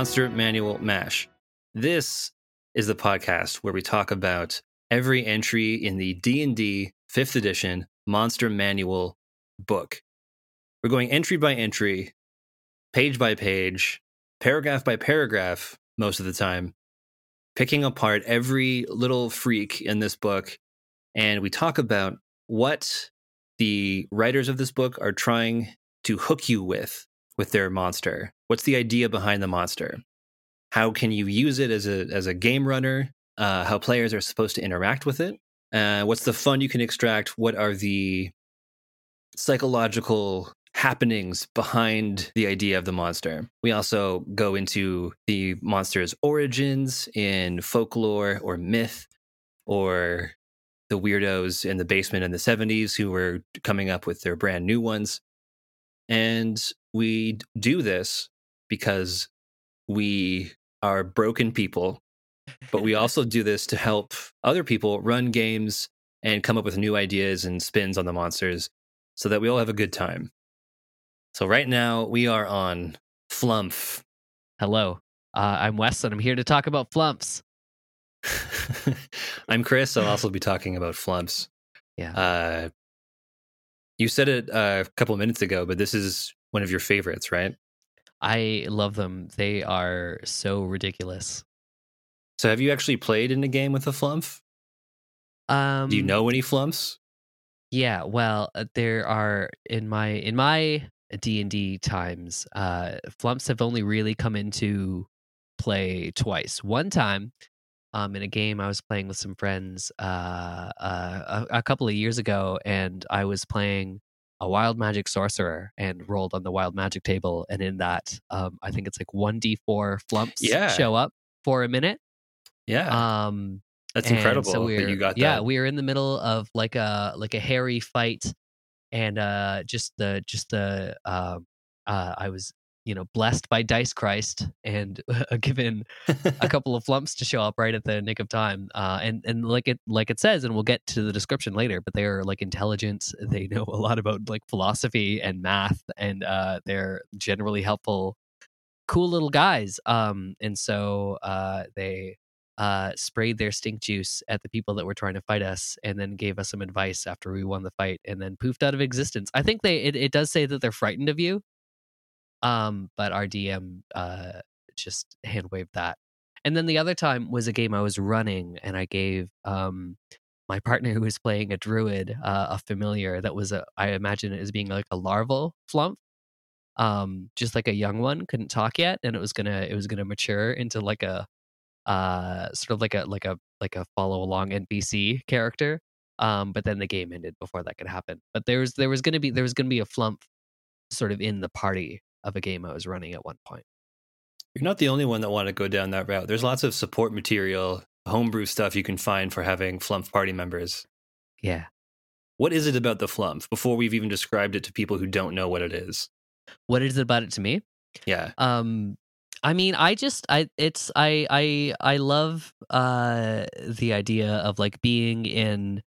Monster Manual Mash. This is the podcast where we talk about every entry in the D&D 5th edition Monster Manual book. We're going entry by entry, page by page, paragraph by paragraph most of the time, picking apart every little freak in this book and we talk about what the writers of this book are trying to hook you with with their monster. What's the idea behind the monster? How can you use it as a as a game runner? Uh, how players are supposed to interact with it? Uh, what's the fun you can extract? What are the psychological happenings behind the idea of the monster? We also go into the monster's origins in folklore or myth, or the weirdos in the basement in the 70s who were coming up with their brand new ones. And we do this because we are broken people, but we also do this to help other people run games and come up with new ideas and spins on the monsters so that we all have a good time. So, right now, we are on Flumph. Hello, uh, I'm Wes, and I'm here to talk about flumphs. I'm Chris. I'll also be talking about flumphs. Yeah. Uh, you said it uh, a couple of minutes ago, but this is one of your favorites, right? I love them. They are so ridiculous. So, have you actually played in a game with a flumph? Um, Do you know any flumphs? Yeah. Well, uh, there are in my in my D and D times, uh, flumphs have only really come into play twice. One time, um, in a game I was playing with some friends uh, uh, a, a couple of years ago, and I was playing a wild magic sorcerer and rolled on the wild magic table. And in that, um, I think it's like 1d4 flumphs Yeah. show up for a minute. Yeah, Um, that's incredible so that we're, you got yeah, that. we were in the middle of like a like a hairy fight, and uh, just the just the um, uh, I was you know blessed by Dice Christ and given a couple of flumphs to show up right at the nick of time. Uh, and and like it like it says, and we'll get to the description later. But they are like intelligent. They know a lot about like philosophy and math, and uh, they're generally helpful, cool little guys. Um, and so uh, they uh, sprayed their stink juice at the people that were trying to fight us, and then gave us some advice after we won the fight, and then poofed out of existence. I think they it, it does say that they're frightened of you. Um, but our DM uh just hand waved that. And then the other time was a game I was running, and I gave um my partner who was playing a druid uh, a familiar that was a I imagine it as being like a larval flumph, um, just like a young one, couldn't talk yet, and it was gonna it was gonna mature into like a uh sort of like a like a like a follow along NPC character. Um, but then the game ended before that could happen. But there was there was gonna be there was gonna be a flumph sort of in the party of a game I was running at one point. You're not the only one that want to go down that route. There's lots of support material, homebrew stuff you can find for having flumph party members. Yeah. What is it about the flumph before we've even described it to people who don't know what it is? What is it about it to me? Yeah. Um I mean, I just I it's I I I love uh the idea of like being in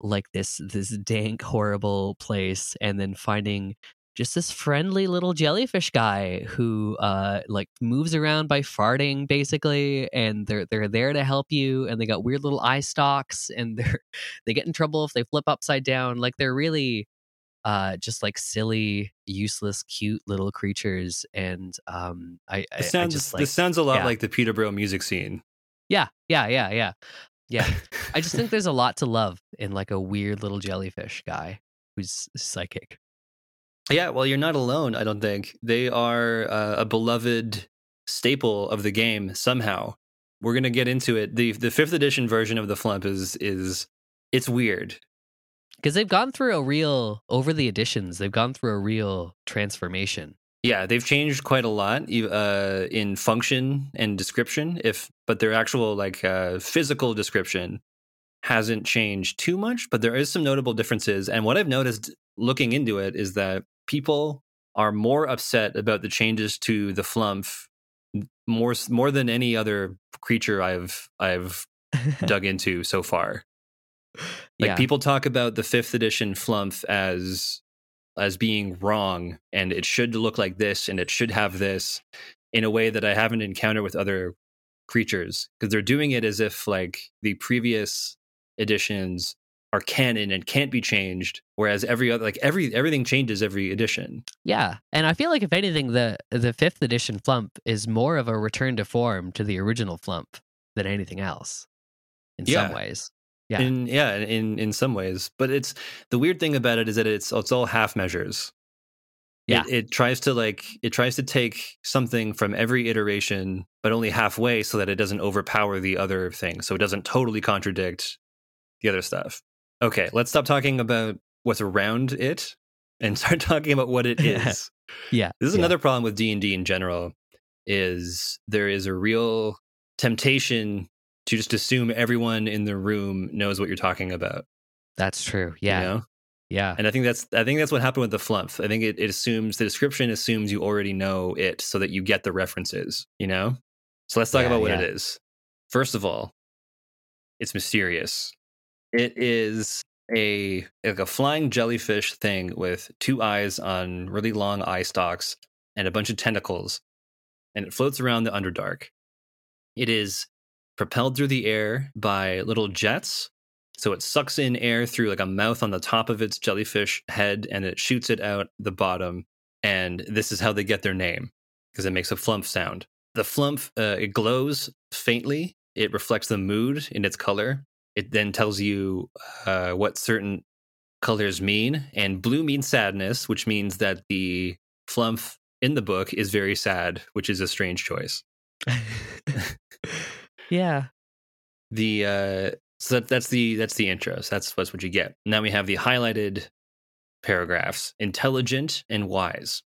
like this this dank horrible place and then finding just this friendly little jellyfish guy who uh like moves around by farting basically and they're they're there to help you and they got weird little eye stalks and they're they get in trouble if they flip upside down like they're really uh just like silly useless cute little creatures and um i i, This I sounds just like this sounds a lot yeah. like the Peterborough music scene. yeah yeah yeah yeah yeah i just think there's a lot to love in like a weird little jellyfish guy who's psychic Yeah, well, you're not alone. I don't think they are uh, a beloved staple of the game. Somehow, we're gonna get into it. the The fifth edition version of the Flumph is is it's weird. because they've gone through a real over the editions they've gone through a real transformation Yeah, they've changed quite a lot uh, in function and description. If but their actual like uh, physical description hasn't changed too much, but there is some notable differences. And what I've noticed looking into it is that people are more upset about the changes to the flumph more more than any other creature I've I've dug into so far. Like yeah people talk about the fifth edition flumph as as being wrong and it should look like this and it should have this in a way that I haven't encountered with other creatures because they're doing it as if like the previous editions are canon and can't be changed whereas every other like every everything changes every edition Yeah, and I feel like if anything, the the fifth edition flumph is more of a return to form to the original flumph than anything else. In some ways, Yeah. in yeah in in some ways but it's the weird thing about it is that it's it's all half measures Yeah. it, it tries to like it tries to take something from every iteration but only halfway so that it doesn't overpower the other thing so it doesn't totally contradict the other stuff okay let's stop talking about what's around it and start talking about what it is yeah. this is yeah. another problem with d&d in general is there is a real temptation to just assume everyone in the room knows what you're talking about That's true. you Yeah, know? yeah, and i think that's i think that's what happened with the flumph i think it, it assumes the description assumes you already know it so that you get the references you know so let's talk Yeah, about what yeah. it is first of all it's mysterious it is a like a flying jellyfish thing with two eyes on really long eye stalks and a bunch of tentacles and it floats around the underdark it is propelled through the air by little jets so it sucks in air through like a mouth on the top of its jellyfish head and it shoots it out the bottom. And this is how they get their name because it makes a flumph sound. The flumph, uh, it glows faintly. It reflects the mood in its color. It then tells you uh, what certain colors mean. And blue means sadness, which means that the flumph in the book is very sad, which is a strange choice. yeah. the uh so that, that's the that's the intro so that's that's what you get now we have the highlighted paragraphs intelligent and wise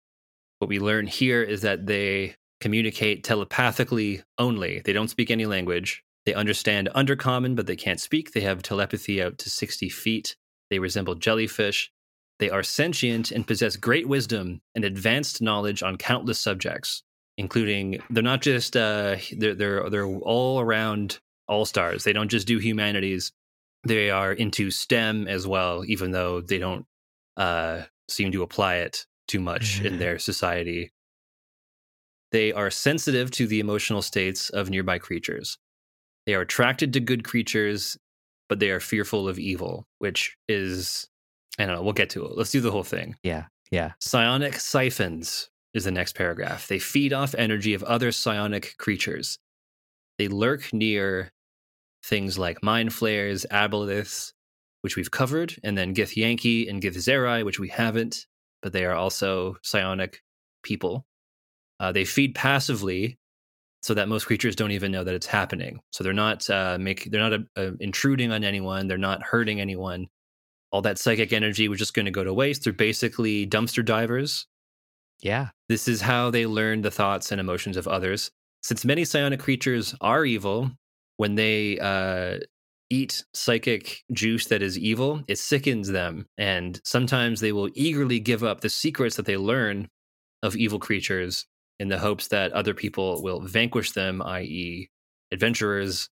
what we learn here is that they communicate telepathically only they don't speak any language they understand undercommon but they can't speak. They have telepathy out to 60 feet. They resemble jellyfish. They are sentient and possess great wisdom and advanced knowledge on countless subjects including they're not just uh they're they're they're all around all stars. They don't just do humanities. They are into stem as well even though they don't uh seem to apply it too much in their society. They are sensitive to the emotional states of nearby creatures they are attracted to good creatures but they are fearful of evil which is i don't know we'll get to it let's do the whole thing Yeah. Yeah. Psionic siphons is the next paragraph. They feed off energy of other psionic creatures. They lurk near things like mind flayers, aboleths, which we've covered, and then Githyanki and Githzerai, which we haven't, but they are also psionic people. Uh, they feed passively, so that most creatures don't even know that it's happening. So they're not uh, make they're not uh, intruding on anyone. They're not hurting anyone. All that psychic energy was just going to go to waste. They're basically dumpster divers. Yeah. This is how they learn the thoughts and emotions of others. Since many psionic creatures are evil, when they uh, eat psychic juice that is evil, it sickens them. And sometimes they will eagerly give up the secrets that they learn of evil creatures in the hopes that other people will vanquish them, i.e., adventurers,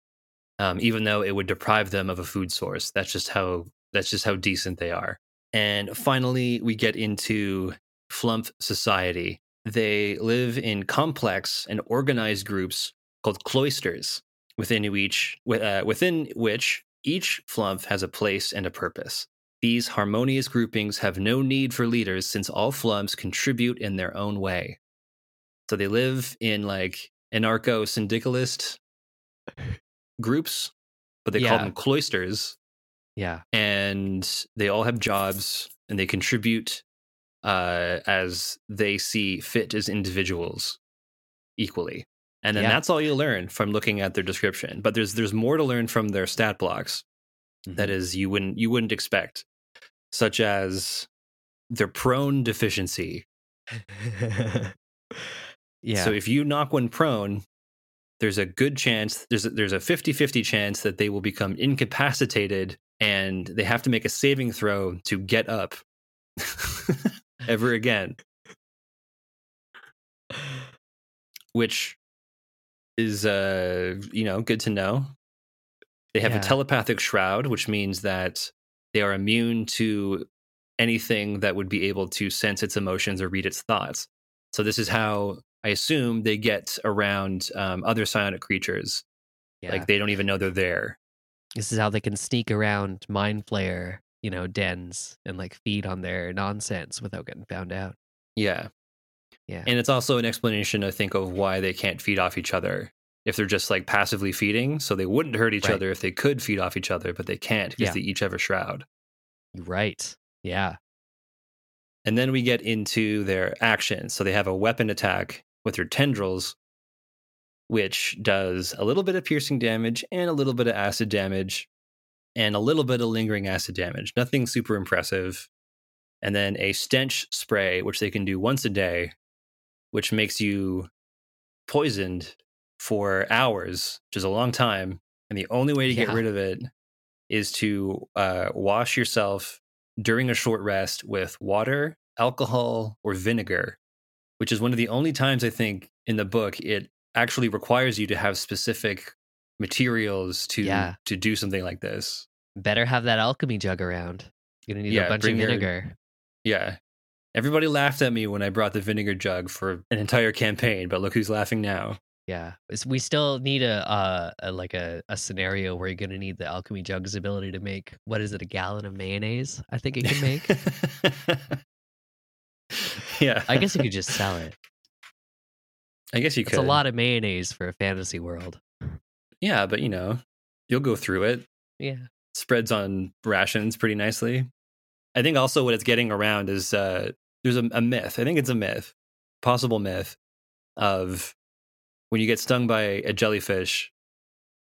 um, even though it would deprive them of a food source. That's just how that's just how decent they are. And finally, we get into flumph society. They live in complex and organized groups called cloisters, within each uh, within which each flumph has a place and a purpose. These harmonious groupings have no need for leaders since all flumphs contribute in their own way. So they live in like anarcho syndicalist groups, but they call them cloisters Yeah. and they all have jobs and they contribute uh, as they see fit as individuals equally. And then Yeah. that's all you learn from looking at their description. But there's there's more to learn from their stat blocks that is you wouldn't you wouldn't expect, such as their prone deficiency. yeah. So if you knock one prone, there's a good chance there's a, there's a 50-50 chance that they will become incapacitated and they have to make a saving throw to get up ever again, which is uh you know good to know. They have Yeah. a telepathic shroud, which means that they are immune to anything that would be able to sense its emotions or read its thoughts. So this is how I assume they get around um, other psionic creatures. Yeah. Like they don't even know they're there. this is how they can sneak around mind flayer, you know, dens and like feed on their nonsense without getting found out. Yeah. Yeah. And it's also an explanation, I think, of why they can't feed off each other. If they're just like passively feeding, so they wouldn't hurt each Right. other if they could feed off each other, but they can't because Yeah. they each have a shroud. Right. Yeah. And then we get into their actions. So they have a weapon attack with their tendrils, which does a little bit of piercing damage and a little bit of acid damage and a little bit of lingering acid damage. Nothing super impressive. And then a stench spray, which they can do once a day, which makes you poisoned for hours, which is a long time. And the only way to get rid of it is to uh, wash yourself during a short rest with water, alcohol, or vinegar, which is one of the only times I think in the book it actually requires you to have specific materials to Yeah. to do something like this. Better have that alchemy jug around. You're gonna need Yeah, a bunch of bring your- vinegar. Yeah. Everybody laughed at me when I brought the vinegar jug for an entire campaign, but look who's laughing now. Yeah, we still need a, uh, a like a, a scenario where you're gonna need the alchemy jug's ability to make what is it a gallon of mayonnaise? I think it can make. yeah. I guess you could just sell it. I guess you It's could. It's a lot of mayonnaise for a fantasy world. Yeah, but you know, you'll go through it. Yeah, Spreads on rations pretty nicely. I think also what it's getting around is uh there's a, a myth. I think it's a myth, possible myth of when you get stung by a jellyfish,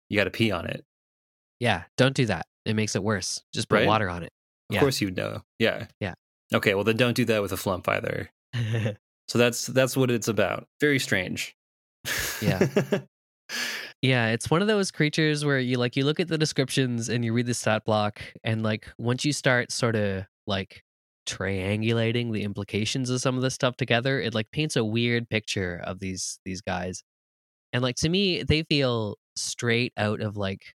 you got to pee on it. yeah. Don't do that. It makes it worse. Just put Right? water on it. Of Yeah. course you know. Yeah. Yeah. Okay, well then don't do that with a flumph either. So that's that's what it's about. Very strange. Yeah. Yeah, it's one of those creatures where you like you look at the descriptions and you read the stat block and like once you start sort of like triangulating the implications of some of this stuff together, it like paints a weird picture of these these guys. And like to me, they feel straight out of like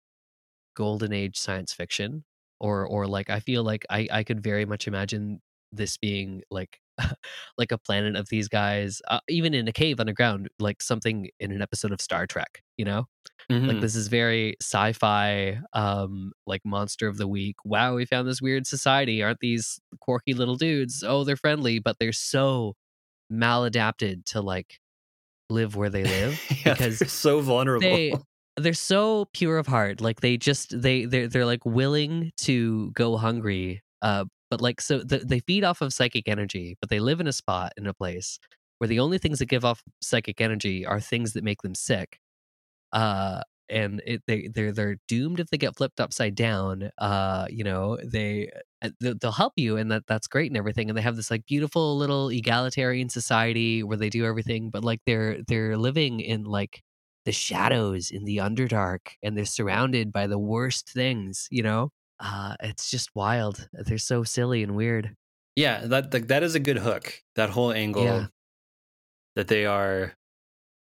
golden age science fiction or or like I feel like I I could very much imagine this being like like a planet of these guys uh, even in a cave underground like something in an episode of Star Trek, you know? like Mhm. this is very sci-fi um like monster of the week wow we found this weird society aren't these quirky little dudes oh they're friendly but they're so maladapted to like live where they live yeah, because they're so vulnerable. they they're so pure of heart like they just they they're, they're like willing to go hungry uh but like so th- they feed off of psychic energy but they live in a spot in a place where the only things that give off psychic energy are things that make them sick uh and it, they they're they're doomed if they get flipped upside down uh you know they uh, they'll help you and that that's great and everything and they have this like beautiful little egalitarian society where they do everything but like they're they're living in like the shadows in the underdark and they're surrounded by the worst things you know uh it's just wild they're so silly and weird yeah, that that that is a good hook. That whole angle Yeah. that they are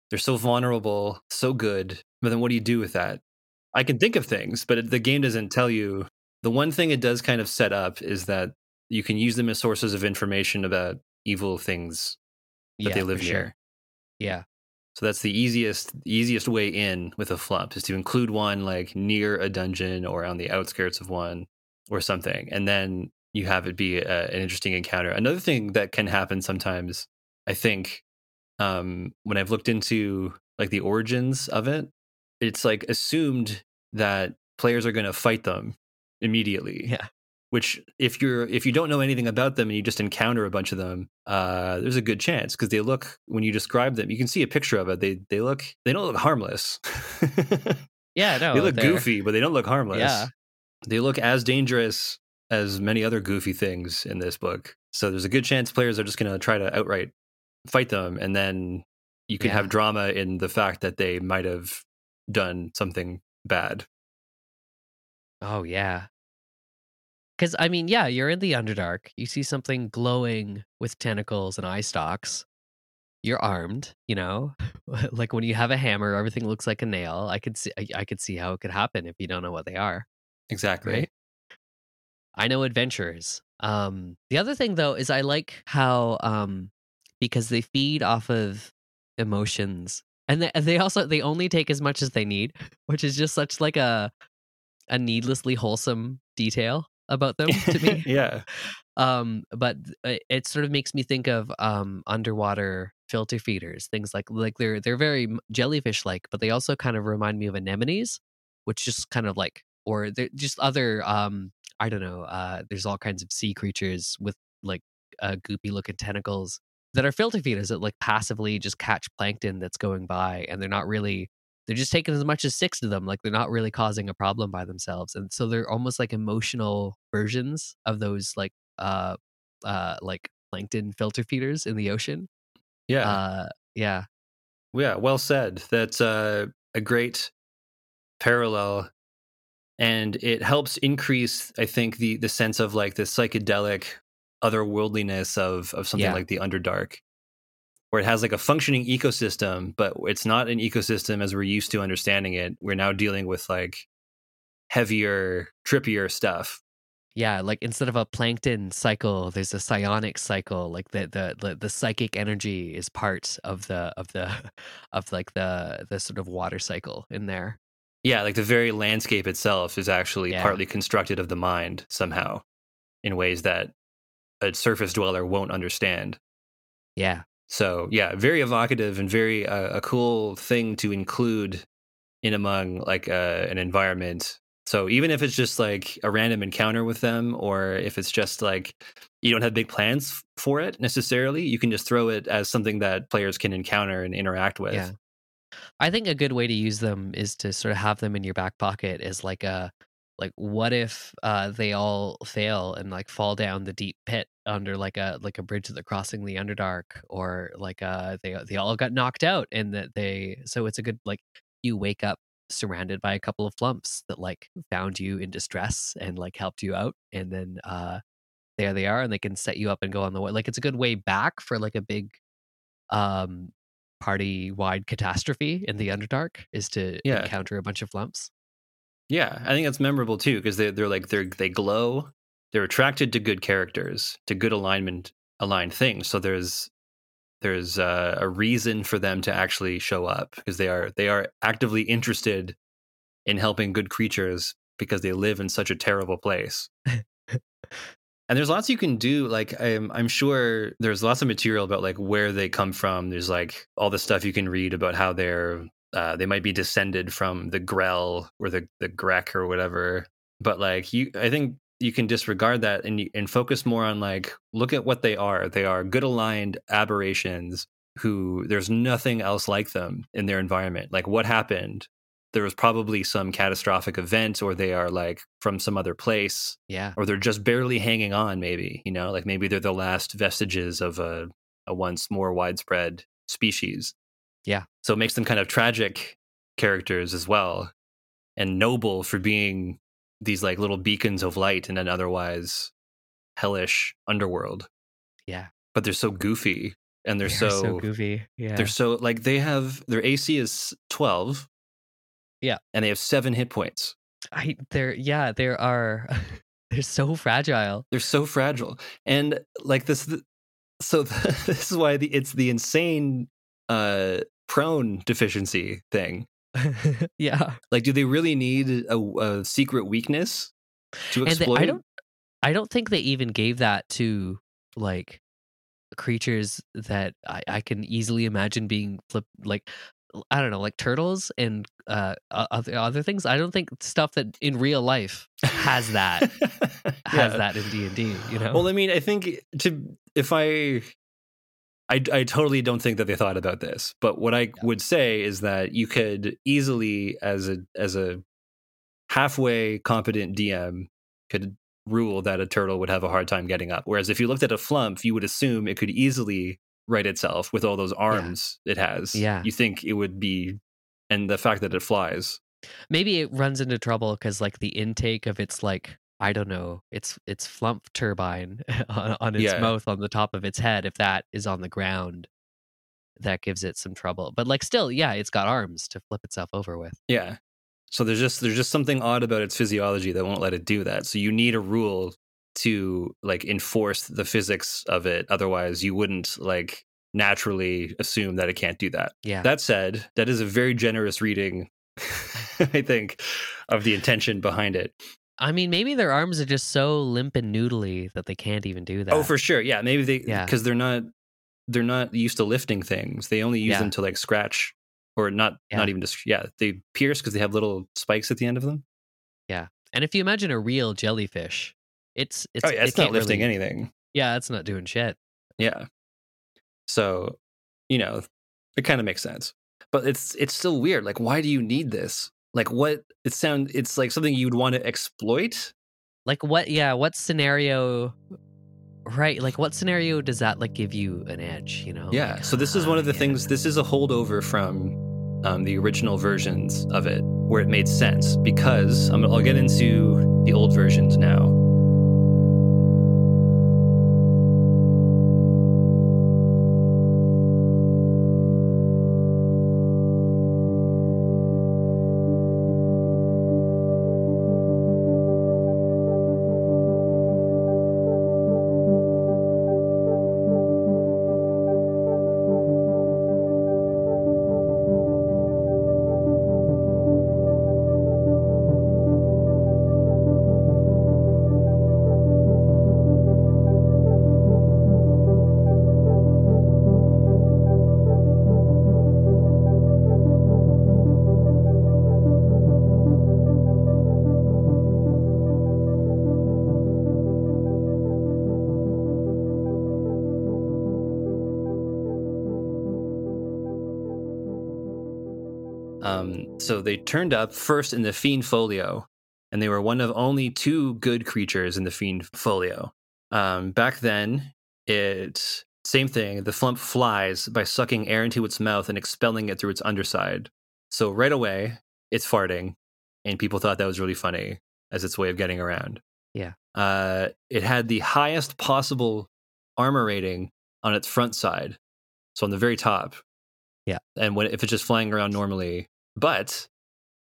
they're so vulnerable, so good. But then what do you do with that? I can think of things, but it, the game doesn't tell you. The one thing it does kind of set up is that you can use them as sources of information about evil things that yeah, they live sure. near. yeah So that's the easiest easiest way in with a flumph is to include one like near a dungeon or on the outskirts of one or something, and then you have it be a, an interesting encounter. Another thing that can happen sometimes, I think, um, when I've looked into like the origins of it, it's like assumed that players are going to fight them immediately yeah which if you're if you don't know anything about them and you just encounter a bunch of them uh there's a good chance because they look when you describe them you can see a picture of it they they look they don't look harmless yeah no they look they're- goofy but they don't look harmless Yeah. they look as dangerous as many other goofy things in this book so there's a good chance players are just going to try to outright fight them and then you can Yeah. have drama in the fact that they might have done something bad Oh yeah. Cuz I mean, yeah, you're in the underdark. You see something glowing with tentacles and eye stalks. You're armed, you know? like when you have a hammer, everything looks like a nail. I could see I, I could see how it could happen if you don't know what they are, exactly right? I know adventurers. Um, the other thing though is I like how um, because they feed off of emotions, and they, and they also they only take as much as they need, which is just such like a a needlessly wholesome detail about them to me. yeah. Um, but it, sort of makes me think of um underwater filter feeders, things like like they're they're very jellyfish like, but they also kind of remind me of anemones, which just kind of like or they're just other um I don't know. Uh, there's all kinds of sea creatures with like uh, goopy looking tentacles that are filter feeders that like passively just catch plankton that's going by, and they're not really they're just taking as much as six of them. Like they're not really causing a problem by themselves, and so they're almost like emotional versions of those like uh uh like plankton filter feeders in the ocean. Yeah. Uh, yeah. Yeah. Well said. That's uh, a great parallel and it helps increase i think the the sense of like the psychedelic otherworldliness of of something Yeah. like the underdark where it has like a functioning ecosystem but it's not an ecosystem as we're used to understanding it we're now dealing with like heavier trippier stuff Yeah, like instead of a plankton cycle, there's a psionic cycle. Like the the the, the psychic energy is part of the of the of like the the sort of water cycle in there. yeah like the very landscape itself is actually Yeah. partly constructed of the mind somehow in ways that a surface dweller won't understand Yeah, So yeah, very evocative and very uh, a cool thing to include in among like uh, an environment. So even if it's just like a random encounter with them, or if it's just like you don't have big plans for it necessarily, you can just throw it as something that players can encounter and interact with. yeah. I think a good way to use them is to sort of have them in your back pocket as like a like what if uh they all fail and like fall down the deep pit under like a like a bridge that's crossing the underdark or like uh they they all got knocked out and that they so it's a good like you wake up surrounded by a couple of flumphs that like found you in distress and like helped you out and then uh there they are and they can set you up and go on the way like it's a good way back for like a big um party wide catastrophe in the underdark is to Yeah. encounter a bunch of flumphs Yeah, I think that's memorable too because they they're like they're they glow. They're attracted to good characters, to good alignment aligned things. So there's there's uh, a reason for them to actually show up because they are they are actively interested in helping good creatures because they live in such a terrible place. and there's lots you can do. Like I'm I'm sure there's lots of material about like where they come from. There's like all the stuff you can read about how they're uh, they might be descended from the Grell or the the Grek or whatever. But like you, I think you can disregard that and you- and focus more on like look at what they are. They are good aligned aberrations who there's nothing else like them in their environment. Like what happened? There was probably some catastrophic event, or they are like from some other place, yeah or they're just barely hanging on. Maybe you know, like maybe they're the last vestiges of a a once more widespread species. Yeah. So it makes them kind of tragic characters as well, and noble for being these like little beacons of light in an otherwise hellish underworld. yeah But they're so goofy and they're, They so, so goofy yeah they're so like they have their AC is twelve. Yeah. and they have seven hit points. I they're yeah there are they're so fragile They're so fragile, and like this. So this is why the it's the insane uh prone deficiency thing. yeah Like, do they really need a, a secret weakness to And they- exploit? I don't I don't think they even gave that to like creatures that I, I can easily imagine being flip like I don't know like turtles and uh other other things I don't think stuff that in real life has that has Yeah. that in D&D you know Well, I mean, I think to if I, I, I totally don't think that they thought about this. But what I would say is that you could easily, as a as a halfway competent DM, could rule that a turtle would have a hard time getting up. Whereas if you looked at a flumph, you would assume it could easily right itself with all those arms it has. Yeah. you think it would be, and the fact that it flies. maybe it runs into trouble because like the intake of its like I don't know its its flumph turbine on, on its Yeah. mouth on the top of its head if that is on the ground that gives it some trouble but like still yeah it's got arms to flip itself over with Yeah. So there's just there's just something odd about its physiology that won't let it do that. So you need a rule to like enforce the physics of it. Otherwise, you wouldn't like naturally assume that it can't do that. Yeah. That said, that is a very generous reading, I think, of the intention behind it. I mean, maybe their arms are just so limp and noodly that they can't even do oh, that. Oh, for sure. Yeah, maybe they Yeah. because they're not they're not used to lifting things. They only use Yeah. them to like scratch or not Yeah. not even just yeah. They pierce because they have little spikes at the end of them. Yeah, and if you imagine a real jellyfish, it's it's oh yeah, it's not can't lifting really- anything. Yeah, it's not doing shit. Yeah. So, you know, it kind of makes sense. But it's it's still weird. Like, why do you need this? Like what it sound it's like something you'd want to exploit. Like what? Yeah, what scenario? Right, like what scenario does that like give you an edge? You know? Yeah. Like, So this is one of the ah, things this is a holdover from um, the original versions of it where it made sense because I'm, I'll get into the old versions now. They turned up first in the Fiend Folio, and they were one of only two good creatures in the Fiend Folio. Um, back then, it same thing. The flumph flies by sucking air into its mouth and expelling it through its underside. So right away, it's farting, and people thought that was really funny as its way of getting around. Yeah. Uh, it had the highest possible armor rating on its front side, so on the very top. Yeah. And when if it's just flying around normally, but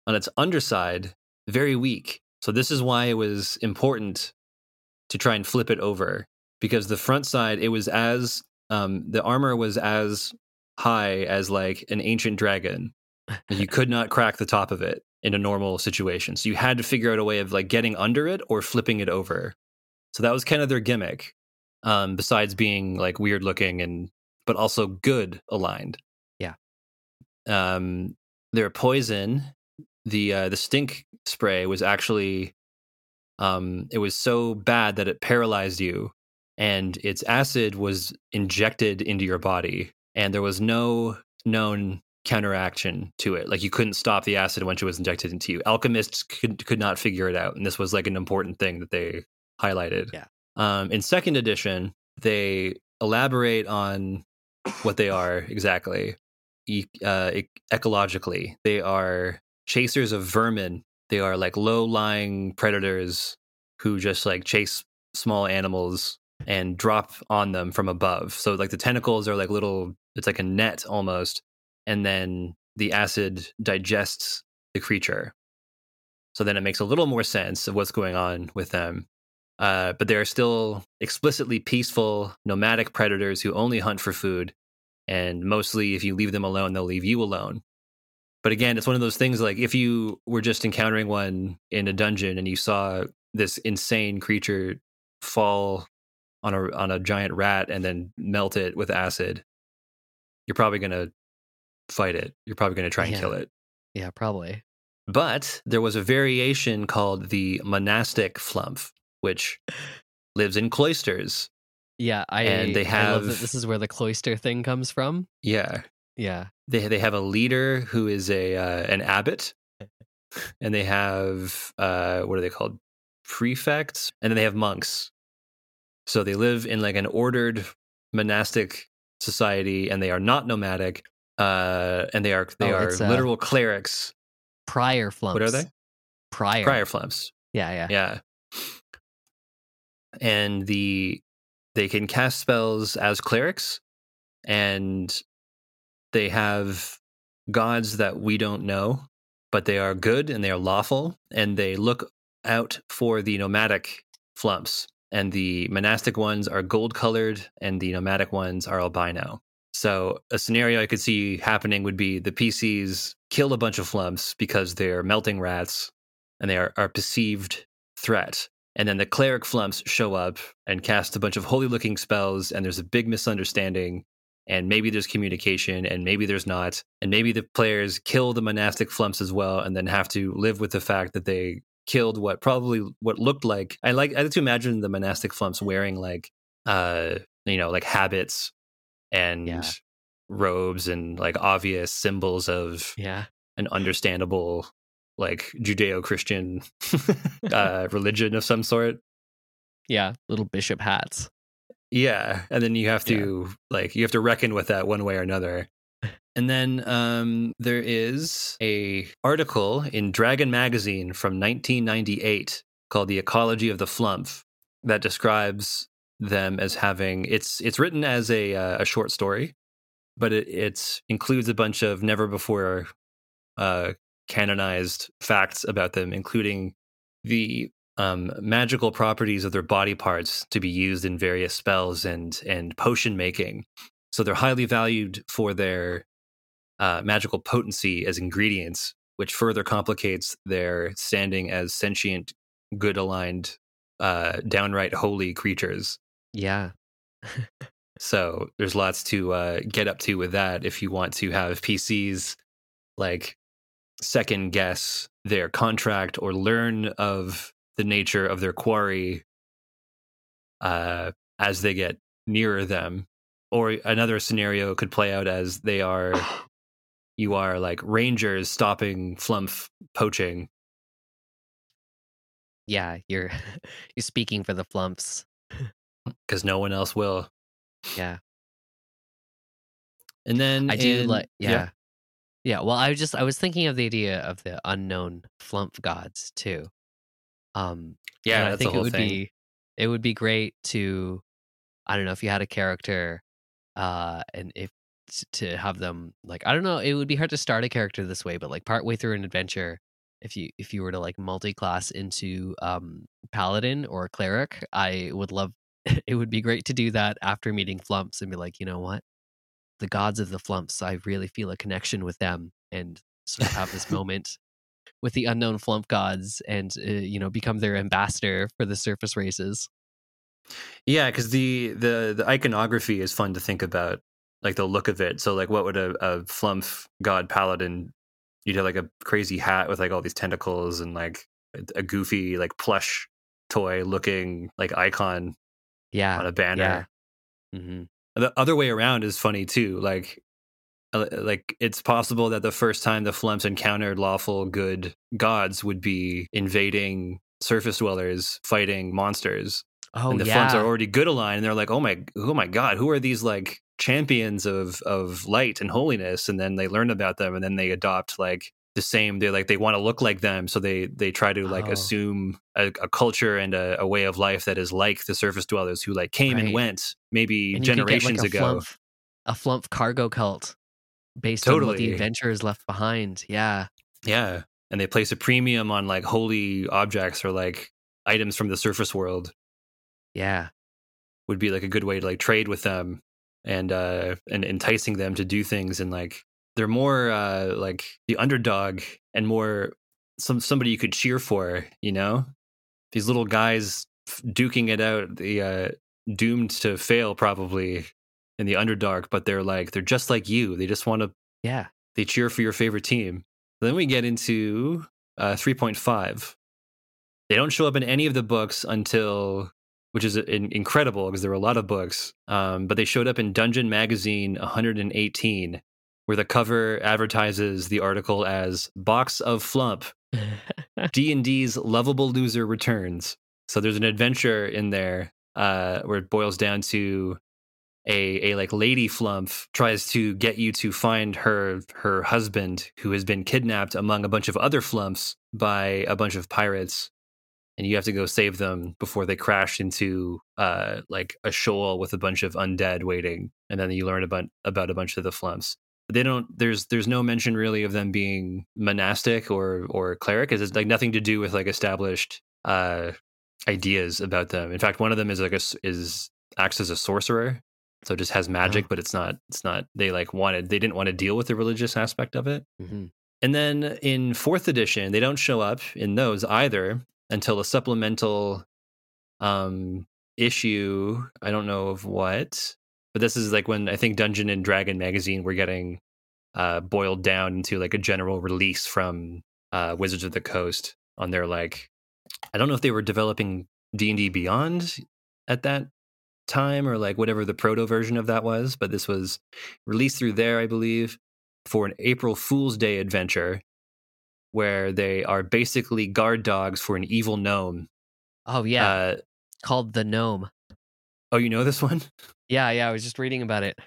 on its underside, very weak. So this is why it was important to try and flip it over because the front side it was as um, the armor was as high as like an ancient dragon. You could not crack the top of it in a normal situation. So you had to figure out a way of like getting under it or flipping it over. So that was kind of their gimmick. Um, besides being like weird looking and but also good aligned. Yeah. Um, their poison, the uh, the stink spray was actually um, it was so bad that it paralyzed you, and its acid was injected into your body, and there was no known counteraction to it. Like you couldn't stop the acid once it was injected into you. Alchemists could could not figure it out, and this was like an important thing that they highlighted. Yeah. Um, in second edition, they elaborate on what they are exactly. E- uh, e- ecologically, they are chasers of vermin. They are like low-lying predators who just like chase small animals and drop on them from above. So like the tentacles are like little. It's like a net almost, and then the acid digests the creature. So then it makes a little more sense of what's going on with them. Uh, but they are still explicitly peaceful, nomadic predators who only hunt for food. And mostly, if you leave them alone, they'll leave you alone. But again, it's one of those things like if you were just encountering one in a dungeon and you saw this insane creature fall on a on a giant rat and then melt it with acid, you're probably gonna fight it. You're probably gonna try and Yeah. kill it. Yeah, probably. But there was a variation called the monastic flumph, which lives in cloisters. Yeah, I And they I love that have- this is where the cloister thing comes from. Yeah, Yeah. They they have a leader who is a uh, an abbot, and they have uh, what are they called? Prefects, and then they have monks. So they live in like an ordered monastic society, and they are not nomadic. Uh, and they are they Oh, are uh, literal clerics. Prior flumphs. What are they? Prior. Prior flumphs. Yeah, yeah. Yeah. And the they can cast spells as clerics and they have gods that we don't know, but they are good and they are lawful and they look out for the nomadic flumphs and the monastic ones are gold colored, and the nomadic ones are albino. So a scenario I could see happening would be the PCs kill a bunch of flumphs because they're melting rats and they are, are perceived threat. And then the cleric flumphs show up and cast a bunch of holy looking spells, and there's a big misunderstanding. And maybe there's communication, and maybe there's not. And maybe the players kill the monastic flumphs as well, and then have to live with the fact that they killed what probably what looked like. I like I like to imagine the monastic flumphs wearing like uh you know like habits and Yeah. robes and like obvious symbols of Yeah. an understandable like judeo-christian uh religion of some sort Yeah. Little bishop hats. Yeah and then you have Yeah. to like you have to reckon with that one way or another and then um there is a article in dragon magazine from 1998 called the ecology of the flumph that describes them as having it's it's written as a uh, a short story but it it includes a bunch of never before uh canonized facts about them including the um, magical properties of their body parts to be used in various spells and and potion making. So they're highly valued for their uh, magical potency as ingredients, which further complicates their standing as sentient, good aligned, uh, downright holy creatures. Yeah. So there's lots to uh, get up to with that if you want to have PCs like second guess their contract or learn of the nature of their quarry uh, as they get nearer them. Or another scenario could play out as they are you are like rangers stopping flumph poaching. Yeah. You're you're speaking for the flumphs. Because no one else will. Yeah. And then I do in- like yeah. yeah. Well, I was just I was thinking of the idea of the unknown flumph gods too. Um yeah, I think it would thing. be it would be great to I don't know if you had a character uh and if to have them like I don't know, it would be hard to start a character this way, but like partway through an adventure if you if you were to like multi-class into um paladin or cleric, I would love it would be great to do that after meeting flumphs and be like, you know what? The gods of the flumphs, I really feel a connection with them and sort of have this moment with the unknown flumph gods and uh, you know become their ambassador for the surface races. Yeah, because the the the iconography is fun to think about, like the look of it. So, like, what would a, a flumph god paladin? You'd have like a crazy hat with like all these tentacles and like a, goofy like plush toy looking like icon Yeah. on a banner. mm-hmm The other way around is funny too. Like, Uh, uh, like it's possible that the first time the flumphs encountered lawful good gods would be invading surface dwellers, fighting monsters. Oh and the yeah. flumphs are already good aligned and they're like oh my oh my god who are these like champions of of light and holiness and then they learn about them and then they adopt like the same they like they want to look like them so they they try to like Oh. assume a, a culture and a, a way of life that is like the surface dwellers who like came and went maybe And could get, like, generations ago Flumph, a flumph cargo cult based on what Totally. the adventurers left behind. Yeah. yeah and they place a premium on like holy objects or like items from the surface world Yeah. would be like a good way to like trade with them and uh and enticing them to do things and like they're more uh like the underdog and more some somebody you could cheer for you know these little guys duking it out the uh doomed to fail probably in the underdark, but they're like they're just like you they just want to Yeah. they cheer for your favorite team. Then we get into uh 3.5 they don't show up in any of the books until which is in, incredible because there were a lot of books um, but they showed up in dungeon magazine 118 where the cover advertises the article as box of flumph d&d's lovable loser returns. So there's an adventure in there uh, where it boils down to a, a like lady flumph tries to get you to find her her husband who has been kidnapped among a bunch of other flumphs by a bunch of pirates and you have to go save them before they crash into uh like a shoal with a bunch of undead waiting and then you learn about about a bunch of the flumphs they don't there's there's no mention really of them being monastic or or cleric it's like nothing to do with like established uh ideas about them. In fact, one of them is like a, is acts as a sorcerer, so it just has magic, Oh. but it's not it's not they like wanted they didn't want to deal with the religious aspect of it. Mhm. And then in fourth edition, they don't show up in those either until a supplemental um issue. I don't know of what, but this is like when I think Dungeon and Dragon magazine were getting uh boiled down into like a general release from uh Wizards of the Coast on their like I don't know if they were developing D&D Beyond at that time or like whatever the proto version of that was, but this was released through there, I believe, for an April Fool's Day adventure where they are basically guard dogs for an evil gnome. Oh yeah, Uh, called the gnome. oh, you know this one? Yeah, yeah. I was just reading about it.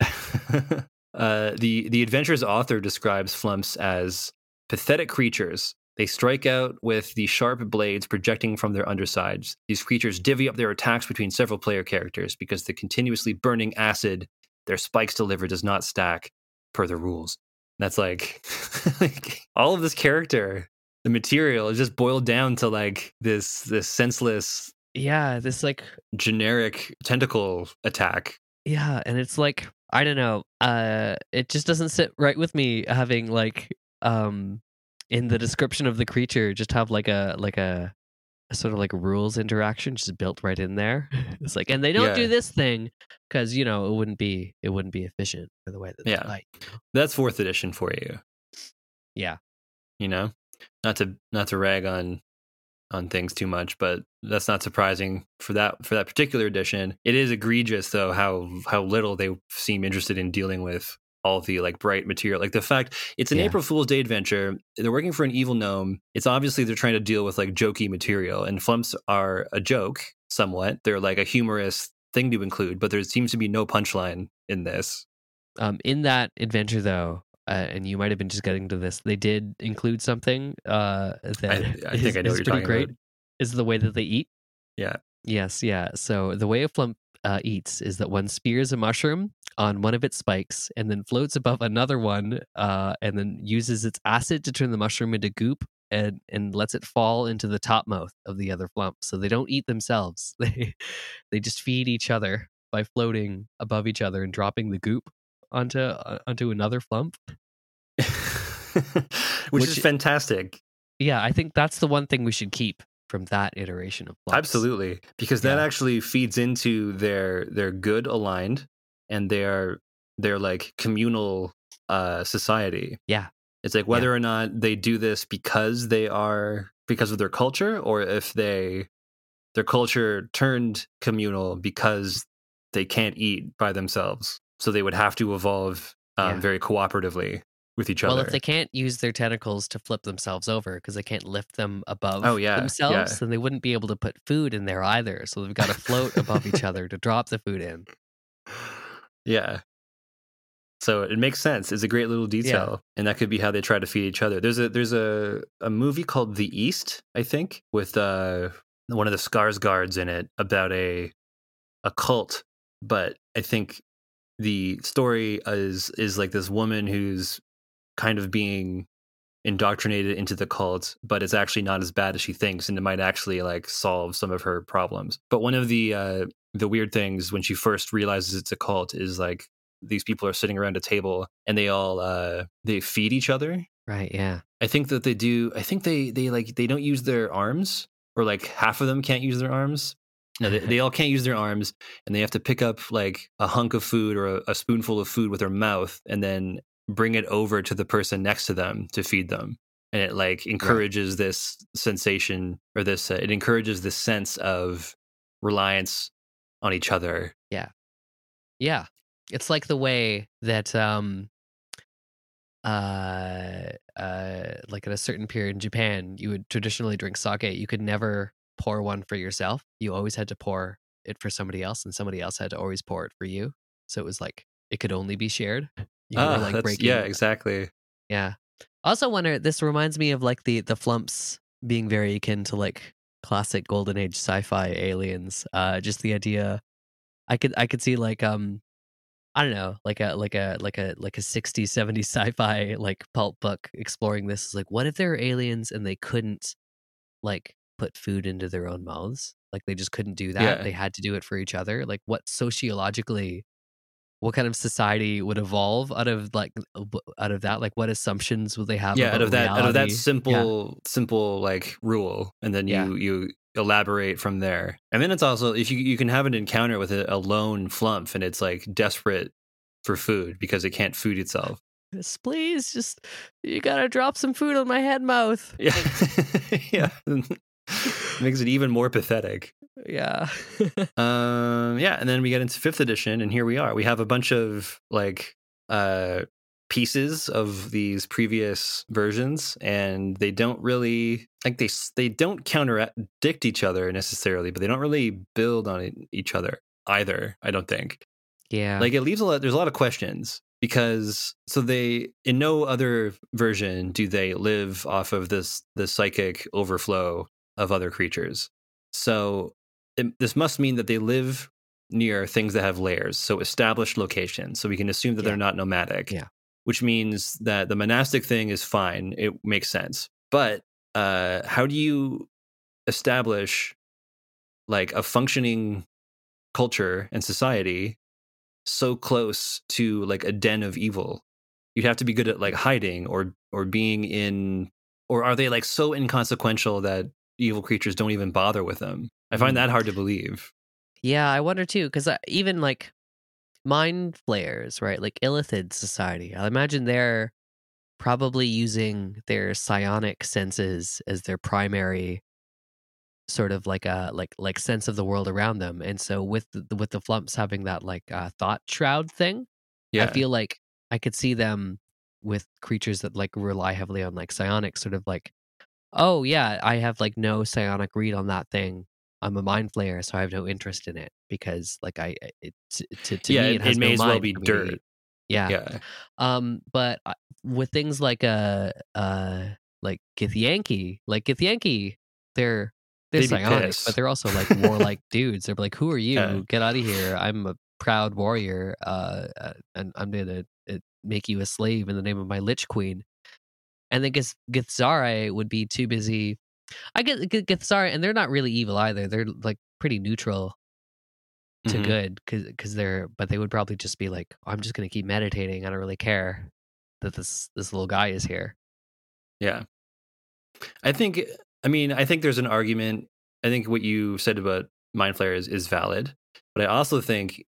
uh, the the adventure's author describes flumphs as pathetic creatures. They strike out with the sharp blades projecting from their undersides. These creatures divvy up their attacks between several player characters because the continuously burning acid their spikes deliver does not stack per the rules. That's like, like all of this character, the material is just boiled down to like this this senseless Yeah, this like generic tentacle attack. yeah, and it's like I don't know. Uh, it just doesn't sit right with me having like um in the description of the creature just have like a like a, a sort of like rules interaction just built right in there. It's like and they don't do this thing because you know it wouldn't be it wouldn't be efficient for the way that Yeah. you? That's fourth edition for you. Yeah. you know not to not to rag on on things too much but that's not surprising for that for that particular edition it is egregious though how how little they seem interested in dealing with all the like bright material like the fact it's an Yeah. april fool's day adventure they're working for an evil gnome it's obviously they're trying to deal with like jokey material and flumphs are a joke somewhat they're like a humorous thing to include but there seems to be no punchline in this Um, in that adventure, though, uh, and you might have been just getting to this, they did include something uh, that I is, think I know is what you're pretty talking great. about. Is the way that they eat. Yeah. Yes. Yeah. So the way a flumph uh, eats is that one spears a mushroom on one of its spikes and then floats above another one, uh, and then uses its acid to turn the mushroom into goop. And, and lets it fall into the top mouth of the other flumph. So they don't eat themselves. They they just feed each other by floating above each other and dropping the goop onto uh, onto another flumph. which, Which- is fantastic Yeah, I think that's the one thing we should keep from that iteration of flumphs. Absolutely, because that Yeah. actually feeds into their their good aligned and their their like communal uh society. Yeah. It's like whether or not they do this because they are because of their culture or if they their culture turned communal because they can't eat by themselves. So they would have to evolve um, Yeah. very cooperatively with each Well, other. Well, if they can't use their tentacles to flip themselves over because they can't lift them above Oh, yeah, themselves, yeah. then they wouldn't be able to put food in there either. So they've got to float above each other to drop the food in. Yeah. So it makes sense. It's a great little detail, and that could be how they try to feed each other. There's a there's a a movie called The East, I think, with uh one of the Skarsgårds in it about a a cult, but I think the story is is like this woman who's kind of being indoctrinated into the cult, but it's actually not as bad as she thinks, and it might actually like solve some of her problems. But one of the uh, the weird things when she first realizes it's a cult is like these people are sitting around a table and they all uh, they feed each other. Right. Yeah. I think that they do. I think they they like they don't use their arms, or like half of them can't use their arms. No, they, they all can't use their arms, and they have to pick up like a hunk of food or a, a spoonful of food with their mouth, and then bring it over to the person next to them to feed them. And it like encourages this sensation or this. Uh, it encourages this sense of reliance on each other. Yeah. Yeah. It's like the way that um uh uh like at a certain period in Japan, you would traditionally drink sake. You could never pour one for yourself. You always had to pour it for somebody else and somebody else had to always pour it for you. So it was like it could only be shared. You Ah, were like that's- breaking yeah, exactly. Yeah. I also wonder this reminds me of like the the flumps being very akin to like classic golden age sci-fi aliens. Uh just the idea I could I could see like um I don't know, like a like a like a like a 60s 70s sci-fi like pulp book exploring this is like what if there are aliens and they couldn't like put food into their own mouths. Like they just couldn't do that. Yeah. They had to do it for each other. Like what sociologically what kind of society would evolve out of like out of that? Like what assumptions would they have? yeah, out of that out of that simple simple like rule, and then you Yeah. you elaborate from there. And then it's also if you you can have an encounter with a, a lone flumph, and it's like desperate for food because it can't food itself. Please, just you gotta drop some food on my head mouth. Yeah, yeah, makes it even more pathetic. Yeah. Um, yeah, and then we get into fifth edition, and here we are. We have a bunch of like uh pieces of these previous versions, and they don't really like they they don't contradict each other necessarily, but they don't really build on each other either. I don't think. yeah. Like it leaves a lot. There's a lot of questions because so they in no other version do they live off of this the psychic overflow of other creatures. So it, this must mean that they live near things that have layers, so established locations. So we can assume that Yeah. they're not nomadic. Yeah. Which means that the monastic thing is fine. It makes sense. But uh, how do you establish like a functioning culture and society so close to like a den of evil you'd have to be good at like hiding or or being in or are they like so inconsequential that evil creatures don't even bother with them i find Mm. that hard to believe Yeah, I wonder too, because even like mind flayers, right? Like Illithid society, I imagine they're probably using their psionic senses as their primary sort of like a like like sense of the world around them. And so with the, with the flumphs having that like uh, thought shroud thing, yeah I feel like I could see them with creatures that like rely heavily on like psionic, sort of like, oh yeah, I have like no psionic read on that thing. I'm a mind flayer, so I have no interest in it because like I it, to to, yeah me it, it, has it may no as well be me. dirt Yeah. yeah Um, but I- with things like uh uh like Githyanki, like Githyanki, they're they're psionic, but they're also like warlike dudes. They're like, who are you? Yeah. Get out of here! I'm a proud warrior, uh, uh, and I'm gonna uh, make you a slave in the name of my Lich Queen. And then Gith- Githzerai would be too busy. I get Gith- Githzerai, and they're not really evil either. They're like pretty neutral to Mhm. good because they're but they would probably just be like i'm just going to keep meditating i don't really care that this this little guy is here Yeah. I think, I mean, I think there's an argument. I think what you said about Mind Flayer is, is valid. But I also think,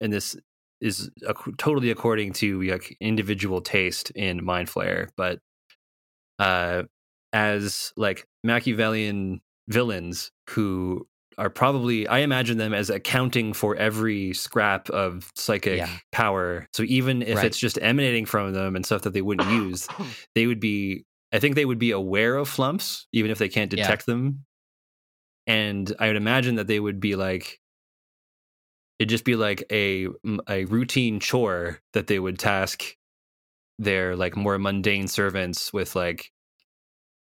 and this is ac- totally according to like individual taste in Mind Flayer, but uh, as like Machiavellian villains who are probably, I imagine them as accounting for every scrap of psychic Yeah. power. So even if Right. it's just emanating from them and stuff that they wouldn't use, they would be i think they would be aware of flumphs even if they can't Yeah. detect them and i would imagine that they would be like it'd just be like a a routine chore that they would task their like more mundane servants with like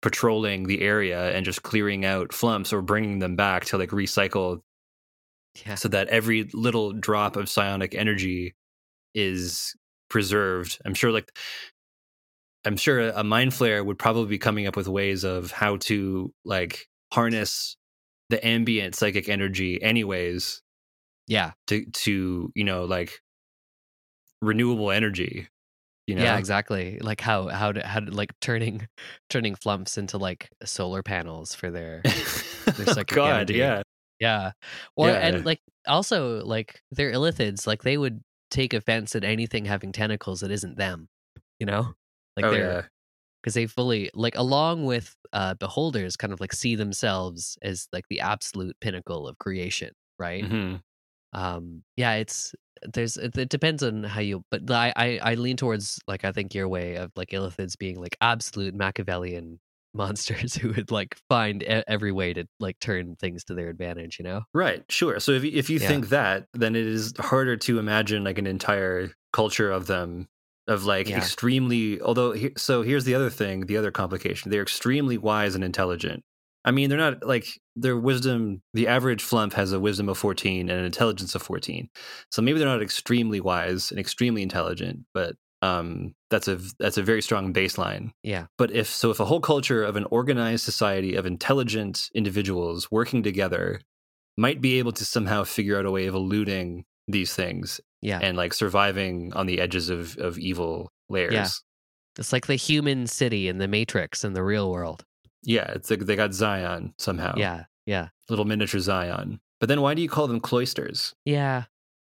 patrolling the area and just clearing out flumphs or bringing them back to like recycle yeah so that every little drop of psionic energy is preserved. I'm sure, like, I'm sure a mind flayer would probably be coming up with ways of how to like harness the ambient psychic energy, anyways, yeah to to you know like renewable energy. You know, yeah exactly like how how to how to like turning turning flumphs into like solar panels for their oh, psychic God, energy. yeah, yeah or Yeah. and like also like they're illithids like they would take offense at anything having tentacles that isn't them you know like oh they're yeah, because they fully like along with uh beholders kind of like see themselves as like the absolute pinnacle of creation right Mhm. Um yeah it's there's it, it depends on how you but I, I i lean towards like i think your way of like illithids being like absolute machiavellian monsters who would like find e- every way to like turn things to their advantage you know Right, sure. So if you, if you Yeah. think that, then it is harder to imagine like an entire culture of them of like Yeah. extremely. Although, so here's the other thing, the other complication: they're extremely wise and intelligent. I mean, they're not like their wisdom. The average flumph has a wisdom of fourteen and an intelligence of fourteen. So maybe they're not extremely wise and extremely intelligent, but um, that's a that's a very strong baseline. Yeah. But if so, if a whole culture of an organized society of intelligent individuals working together might be able to somehow figure out a way of eluding these things Yeah. and like surviving on the edges of of evil layers. Yeah. It's like the human city in the Matrix in the real world. Yeah, it's like they got Zion somehow. Yeah. Yeah. little miniature Zion. But then why do you call them cloisters? Yeah.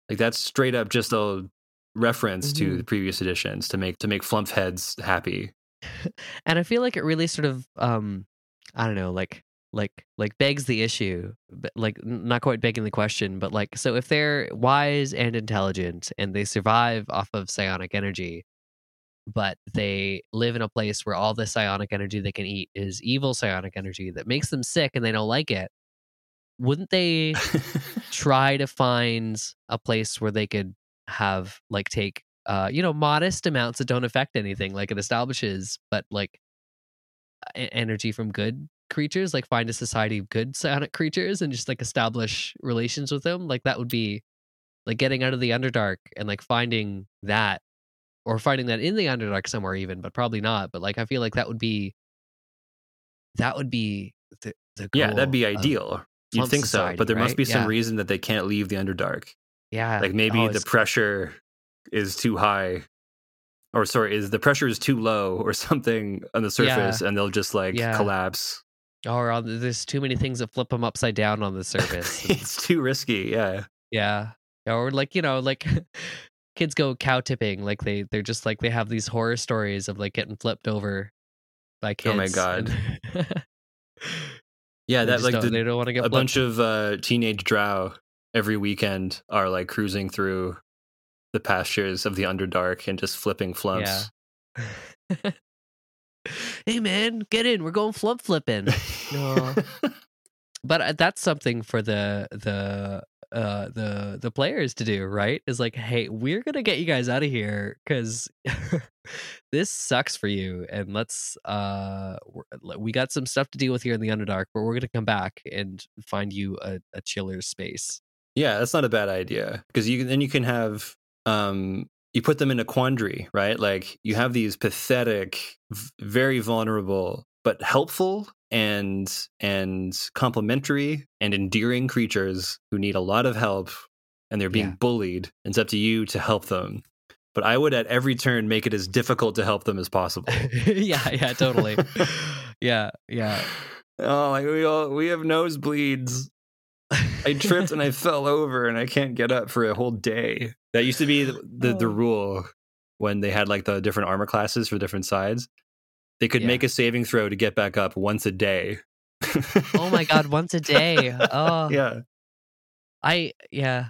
Like that's straight up just a reference to Mhm. the previous editions to make to make flumph heads happy. and I feel like it really sort of um I don't know, like like like begs the issue, like not quite begging the question, but like so if they're wise and intelligent and they survive off of psionic energy, but they live in a place where all the psionic energy they can eat is evil psionic energy that makes them sick and they don't like it, wouldn't they try to find a place where they could have like take uh you know modest amounts that don't affect anything like it establishes but like e- energy from good creatures like find a society of good psionic creatures and just like establish relations with them? Like that would be like getting out of the underdark and like finding that or finding that in the underdark somewhere even but probably not but like i feel like that would be that would be the, the yeah, that'd be ideal. You'd Flump think so, but there must be some Yeah. reason that they can't leave the Underdark. yeah Like maybe Oh, the pressure is too high, or sorry, is the pressure is too low or something on the Yeah. surface, and they'll just like Yeah. collapse. Or on there's too many things that flip them upside down on the surface. it's too risky. Yeah. yeah. Or like, you know, like kids go cow tipping. Like they, they're just like, they have these horror stories of like getting flipped over by kids. Oh my God. Yeah, that like the, they don't want to get a flipped. bunch of uh, teenage drow every weekend are like cruising through the pastures of the Underdark and just flipping flumphs. hey man, get in. We're going flumph flipping. No. but uh, that's something for the the uh the the players to do right is like hey we're gonna get you guys out of here because this sucks for you and let's uh we got some stuff to deal with here in the underdark but we're gonna come back and find you a, a chiller space Yeah, that's not a bad idea because you then you can have um you put them in a quandary, right? Like you have these pathetic, very vulnerable but helpful and and complimentary and endearing creatures who need a lot of help and they're being Yeah. bullied. It's up to you to help them. But I would at every turn make it as difficult to help them as possible. yeah yeah totally yeah yeah Oh, like we all we have nosebleeds. I tripped and I fell over and I can't get up for a whole day. That used to be the, the, the Oh. rule when they had like the different armor classes for different sides. They could Yeah. make a saving throw to get back up once a day. oh my god once a day oh Yeah. I yeah.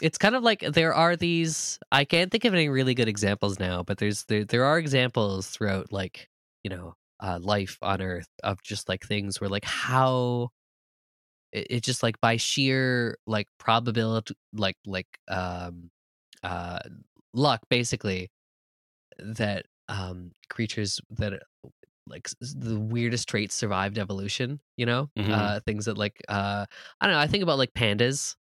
It's kind of like there are these I can't think of any really good examples now, but there's there there are examples throughout like, you know, uh life on earth of just like things where like how it, it just like by sheer like probability like like um uh luck basically that um creatures that like the weirdest traits survived evolution you know Mhm. uh things that like uh i don't know i think about like pandas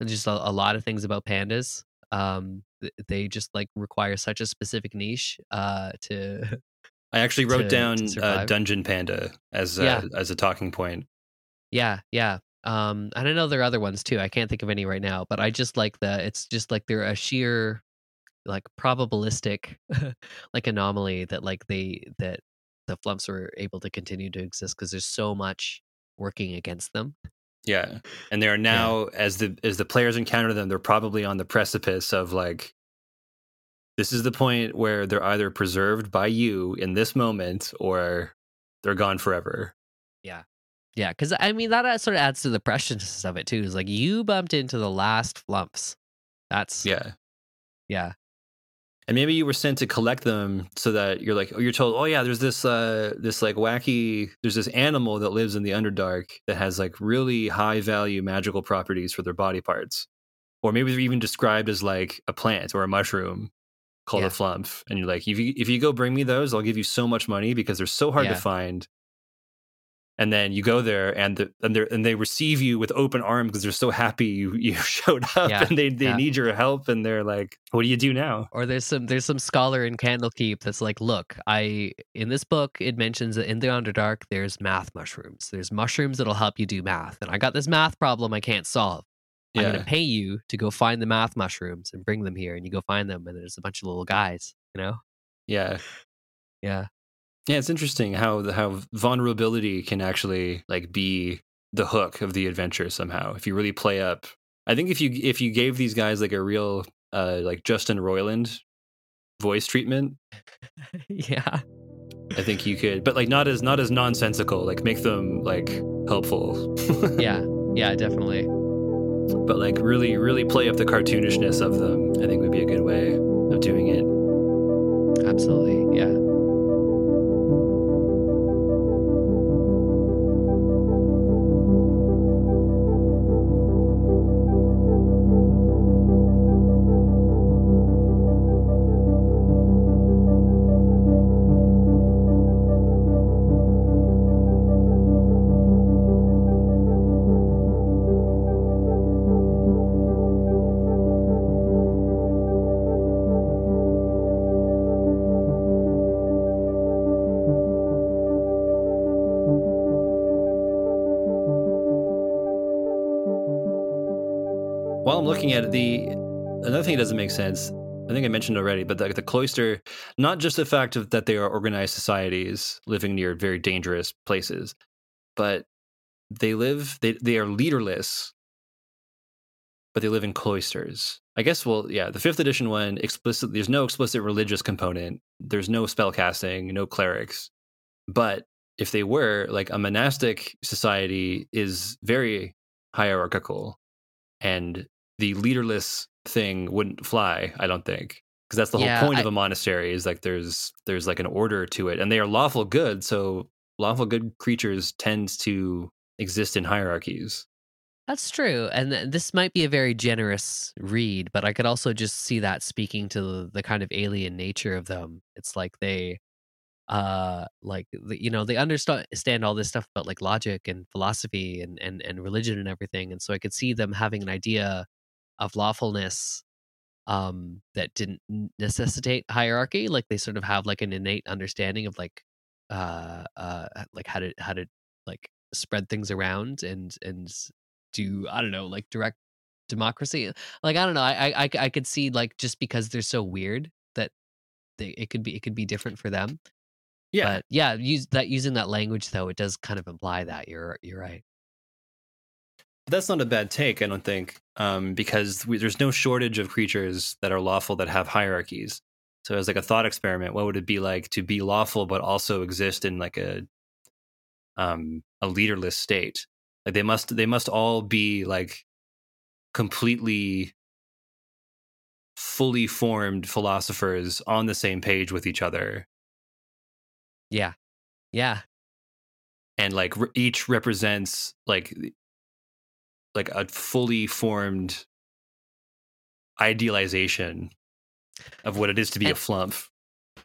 and just a, a lot of things about pandas um th- they just like require such a specific niche uh to I actually wrote To- down to uh. Dungeon Panda as Yeah. a, as a talking point. yeah yeah um and i know there are other ones too i can't think of any right now but i just like the it's just like they're a sheer like probabilistic like anomaly that like they that the flumphs were able to continue to exist because there's so much working against them Yeah. And they are now as the as the players encounter them, they're probably on the precipice of like this is the point where they're either preserved by you in this moment or they're gone forever. Yeah, Yeah, because I mean that uh, sort of adds to the preciousness of it too. Is like you bumped into the last flumphs. That's Yeah. yeah, And maybe you were sent to collect them so that you're like, oh, you're told, oh yeah, there's this uh this like wacky there's this animal that lives in the Underdark that has like really high value magical properties for their body parts. Or maybe they're even described as like a plant or a mushroom called Yeah. a flumph. And you're like, if you if you go bring me those, I'll give you so much money because they're so hard Yeah. to find. And then you go there and the, and they and they receive you with open arms because they're so happy you you showed up Yeah, and they they yeah. need your help and they're like what do you do now Or there's some there's some scholar in Candlekeep that's like, look, I in this book it mentions that in the Underdark there's math mushrooms. There's mushrooms that'll help you do math, and I got this math problem I can't solve. I'm gonna pay you to go find the math mushrooms and bring them here, and you go find them, and there's a bunch of little guys, you know? yeah Yeah, yeah it's interesting how how vulnerability can actually like be the hook of the adventure somehow. If you really play up i think if you if you gave these guys like a real uh like justin roiland voice treatment yeah, i think you could but like not as not as nonsensical like make them like helpful. Yeah, yeah, definitely. but like really really play up the cartoonishness of them i think would be a good way of doing it. Absolutely, yeah. Another thing that doesn't make sense. I think i mentioned already but the, the cloister not just the fact of that they are organized societies living near very dangerous places but they live they, they are leaderless but they live in cloisters. I guess well yeah the fifth edition one explicit there's no explicit religious component there's no spell casting no clerics but if they were like a monastic society is very hierarchical and the leaderless thing wouldn't fly i don't think because that's the Yeah, whole point I- of a monastery is like there's there's like an order to it and they are lawful good so lawful good creatures tend to exist in hierarchies That's true. And th- this might be a very generous read, but I could also just see that speaking to the, the kind of alien nature of them. It's like they uh like the- you know they understand all this stuff about like logic and philosophy and and and religion and everything and so i could see them having an idea of lawfulness um that didn't necessitate hierarchy like they sort of have like an innate understanding of like uh uh like how to how to like spread things around and and do i don't know like direct democracy like i don't know i i i could see like just because they're so weird that they, it could be it could be different for them yeah but yeah, use that using that language though, it does kind of imply that you're you're right. But that's not a bad take, I don't think, um, because we, there's no shortage of creatures that are lawful that have hierarchies. So, as like a thought experiment, what would it be like to be lawful but also exist in like a um, a leaderless state? Like they must they must all be like completely fully formed philosophers on the same page with each other Yeah, yeah, and like re- each represents like like a fully formed idealization of what it is to be a And- flumph.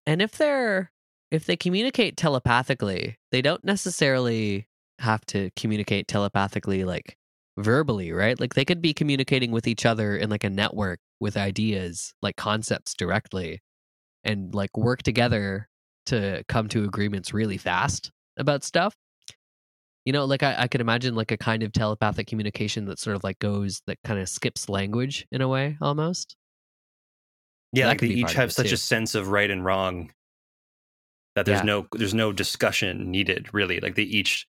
and if they're if they communicate telepathically, they don't necessarily have to communicate telepathically like verbally, right? Like they could be communicating with each other in like a network with ideas, like concepts directly, and like work together to come to agreements really fast about stuff. You know, like I, I could imagine like a kind of telepathic communication that sort of like goes that kind of skips language in a way almost. Yeah, That like they each have such too. a sense of right and wrong that there's Yeah. no there's no discussion needed really. Like they each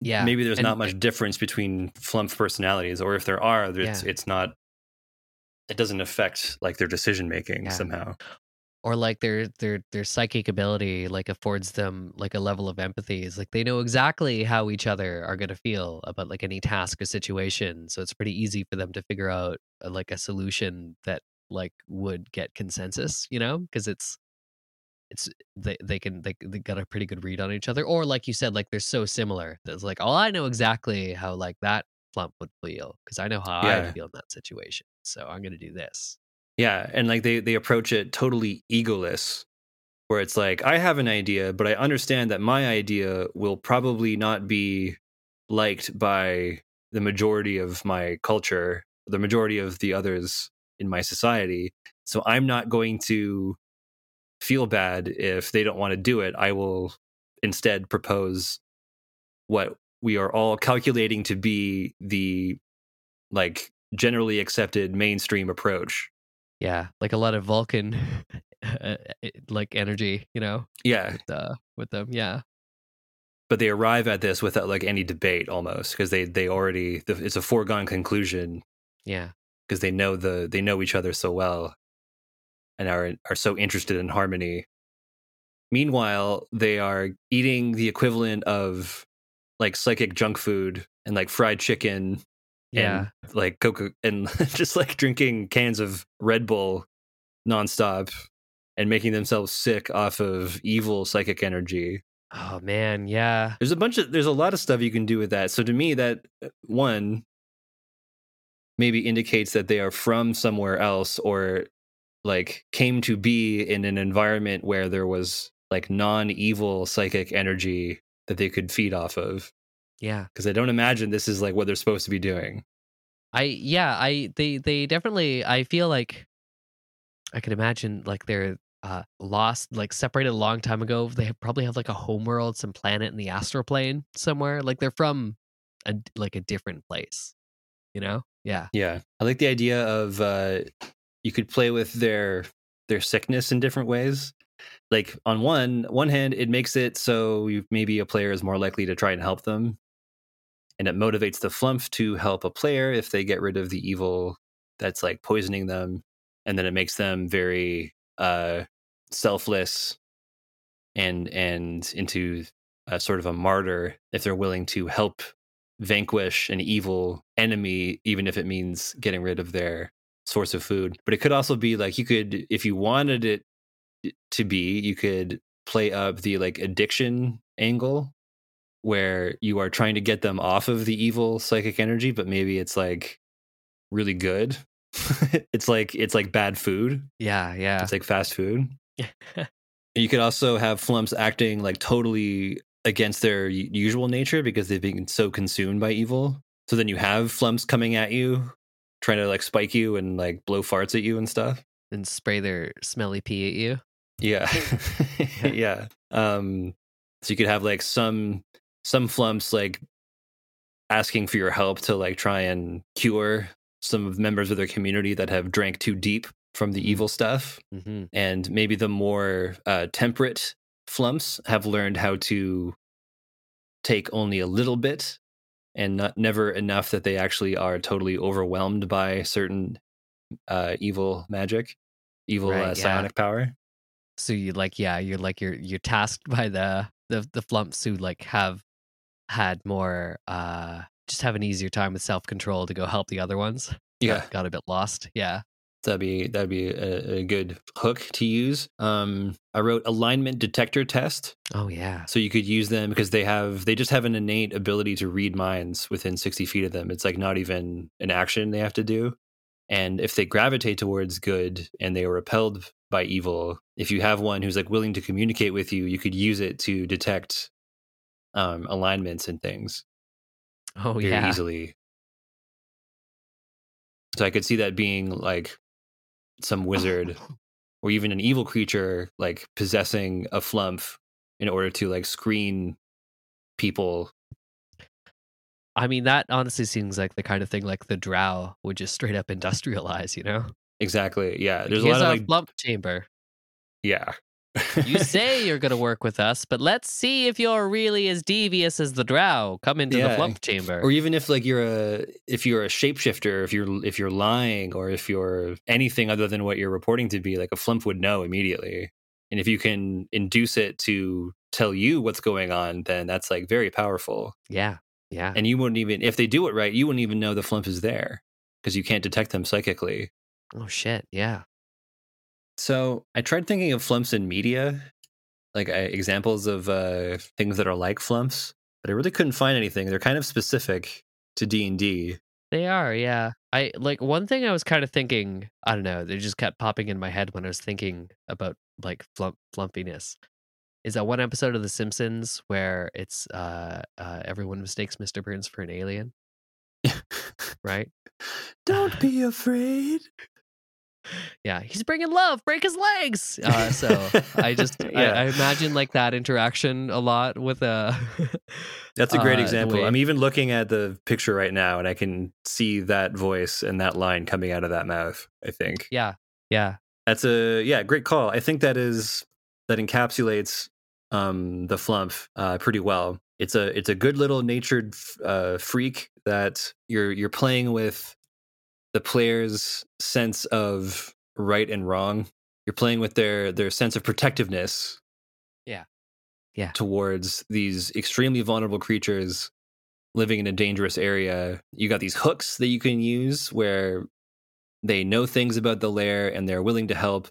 Yeah. maybe there's and- not much difference between flumph personalities, or if there are, it's Yeah. it's not. It doesn't affect like their decision making Yeah. somehow. Or like their their their psychic ability like affords them like a level of empathy is like they know exactly how each other are going to feel about like any task or situation so it's pretty easy for them to figure out uh, like a solution that like would get consensus you know because it's it's they they can they, they got a pretty good read on each other or like you said like they're so similar that it's like oh i know exactly how like that flumph would feel because i know how Yeah. i'd feel in that situation so i'm going to do this Yeah, and like they they approach it totally egoless. where it's like I have an idea, but I understand that my idea will probably not be liked by the majority of my culture, the majority of the others in my society. So I'm not going to feel bad if they don't want to do it. I will instead propose what we are all calculating to be the like generally accepted mainstream approach. Yeah, like a lot of Vulcan uh, like energy, you know. Yeah. With, uh, with them, yeah. But they arrive at this without like any debate almost because they they already it's a foregone conclusion. Yeah. Because they know the they know each other so well and are are so interested in harmony. Meanwhile, they are eating the equivalent of like psychic junk food and like fried chicken yeah. and like coca and just like drinking cans of red bull nonstop and making themselves sick off of evil psychic energy. Oh man yeah. There's a bunch of there's a lot of stuff you can do with that. So to me that uh, one maybe indicates that they are from somewhere else or like came to be in an environment where there was like non-evil psychic energy that they could feed off of. Yeah. Because I don't imagine this is like what they're supposed to be doing. I yeah, I they they definitely I feel like I could imagine like they're uh lost like separated a long time ago. They have, probably have like a homeworld, some planet in the astral plane somewhere. Like they're from a like a different place. You know? Yeah. Yeah. I like the idea of uh you could play with their their sickness in different ways like on one one hand it makes it so you, maybe a player is more likely to try and help them and it motivates the flumph to help a player if they get rid of the evil that's like poisoning them and then it makes them very uh selfless and and into a sort of a martyr if they're willing to help vanquish an evil enemy even if it means getting rid of their source of food. But it could also be like you could if you wanted it to be you could play up the like addiction angle where you are trying to get them off of the evil psychic energy but maybe it's like really good. It's like it's like bad food. Yeah yeah. It's like fast food. You could also have flumphs acting like totally against their usual nature because they've been so consumed by evil. So then you have flumphs coming at you trying to like spike you and like blow farts at you and stuff. And spray their smelly pee at you. Yeah. yeah. Um so you could have like some some flumphs like asking for your help to like try and cure some of members of their community that have drank too deep from the evil stuff. Mm-hmm. And maybe the more uh, temperate flumphs have learned how to take only a little bit and not never enough that they actually are totally overwhelmed by certain uh, evil magic, evil Right, uh, yeah. psionic power. So you like yeah, you're like you're you're tasked by the the the flumphs who like have had more uh just have an easier time with self control to go help the other ones. Yeah. Got, got a bit lost. Yeah. That'd be that'd be a, a good hook to use. Um, I wrote alignment detector test, Oh yeah. so you could use them because they have they just have an innate ability to read minds within sixty feet of them. It's like not even an action they have to do, and if they gravitate towards good and they are repelled by evil, if you have one who's like willing to communicate with you, you could use it to detect um, alignments and things Oh very yeah. easily. So I could see that being like some wizard or even an evil creature like possessing a flumph in order to like screen people. I mean that honestly seems like the kind of thing like the drow would just straight up industrialize, you know? Exactly. Yeah. There's a lot of like flumph chamber. yeah. You say you're gonna work with us, but let's see if you're really as devious as the drow. Come into the flumph chamber. or even if like you're a if you're a shapeshifter, if you're if you're lying or if you're anything other than what you're reporting to be, like a flumph would know immediately. And if you can induce it to tell you what's going on, then that's like very powerful. yeah. Yeah. and you wouldn't even if they do it right you wouldn't even know the flumph is there because you can't detect them psychically oh shit. Yeah. So i tried thinking of flumphs in media like uh, examples of uh, things that are like flumphs but i really couldn't find anything they're kind of specific to d&d They are, yeah. I like one thing I was kind of thinking. I don't know. They just kept popping in my head when I was thinking about like flumph, flumphiness. Is that one episode of The Simpsons where it's uh, uh everyone mistakes Mr. Burns for an alien, right? Don't be afraid. Yeah, he's bringing love. Break his legs. Uh, so I just I, Yeah. I imagine like that interaction a lot with uh That's a great uh, example. I'm even looking at the picture right now and I can see that voice and that line coming out of that mouth, I think. yeah yeah That's a yeah, great call. I think that is that encapsulates um the flumph uh pretty well. It's a it's a good little natured uh freak that you're you're playing with the player's sense of right and wrong. You're playing with their their sense of protectiveness. Yeah. Yeah. Towards these extremely vulnerable creatures living in a dangerous area. You got these hooks that you can use where they know things about the lair and they're willing to help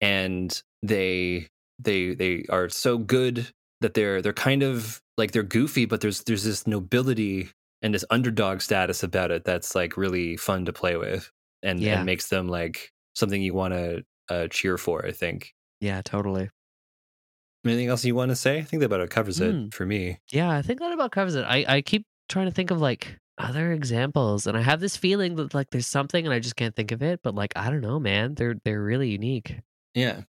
and they they they are so good that they're they're kind of like they're goofy but there's there's this nobility and this underdog status about it that's like really fun to play with and, Yeah. and makes them like something you want to uh, cheer for i think yeah totally anything else you want to say i think that about it covers Hmm. it for me yeah. I think that about covers it. I I keep trying to think of like other examples, and I have this feeling that like there's something, and I just can't think of it. But like I don't know, man. They're they're really unique. Yeah.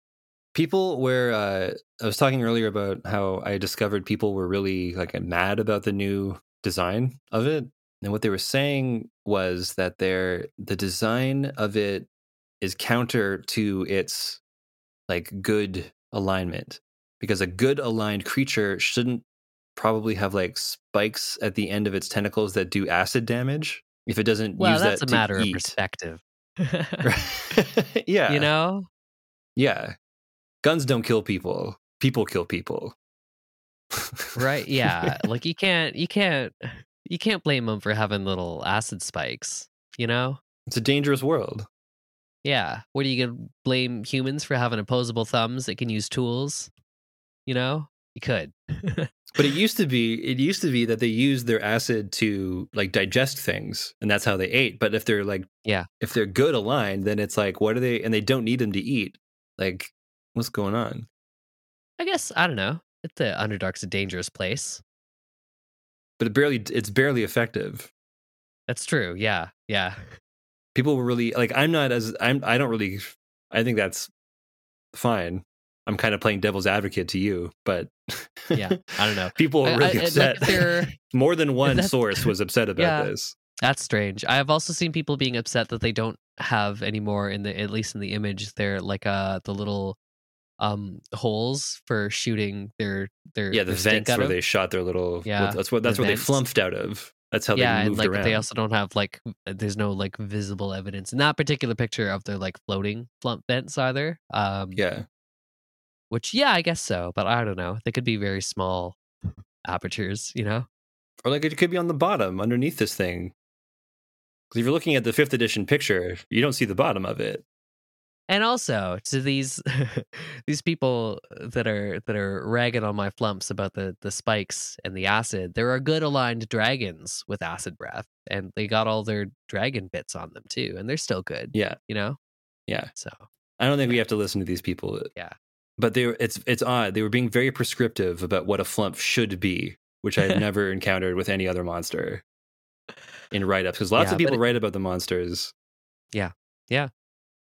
People were uh I was talking earlier about how I discovered people were really like mad about the new design of it. And what they were saying was that their the design of it is counter to its like good alignment. Because a good aligned creature shouldn't probably have like spikes at the end of its tentacles that do acid damage if it doesn't Well, use that's that a matter to of perspective. yeah. You know, Yeah. Guns don't kill people. People kill people. Right? Yeah, like you can't you can't you can't blame them for having little acid spikes. You know. It's a dangerous world. Yeah. What are you gonna blame humans for having opposable thumbs that can use tools? You know, you could. But it used to be it used to be that they used their acid to like digest things and that's how they ate. But if they're like Yeah. if they're good aligned, then it's like what are they and they don't need them to eat. Like what's going on? I guess I don't know. The Underdark's a dangerous place. But it barely it's barely effective. That's true. Yeah. Yeah. People were really like I'm not as I'm I don't really I think that's fine. I'm kind of playing devil's advocate to you, but Yeah. I don't know. People were really I- like, upset. they're- More than one source was upset about Yeah. this. That's strange. I have also seen people being upset that they don't have anymore in the at least in the image they're like uh the little um holes for shooting their their Yeah, the their vents where of. they shot their little. Yeah, that's what the that's what they flumped out of. That's how yeah, they and moved like around. they also don't have like there's no like visible evidence in that particular picture of their like floating flumph vents either. Um yeah, which yeah, I guess so, but I don't know. They could be very small apertures, you know? or like it could be on the bottom underneath this thing. Because if you're looking at the fifth edition picture, you don't see the bottom of it. And also to these these people that are that are ragging on my flumphs about the the spikes and the acid, there are good aligned dragons with acid breath, and they got all their dragon bits on them too, and they're still good. Yeah, You know, yeah. so I don't think we have to listen to these people. Yeah. but they were. It's it's odd. They were being very prescriptive about what a flumph should be, which I've never encountered with any other monster in write ups. Because lots Yeah, of people it- write about the monsters. Yeah. Yeah.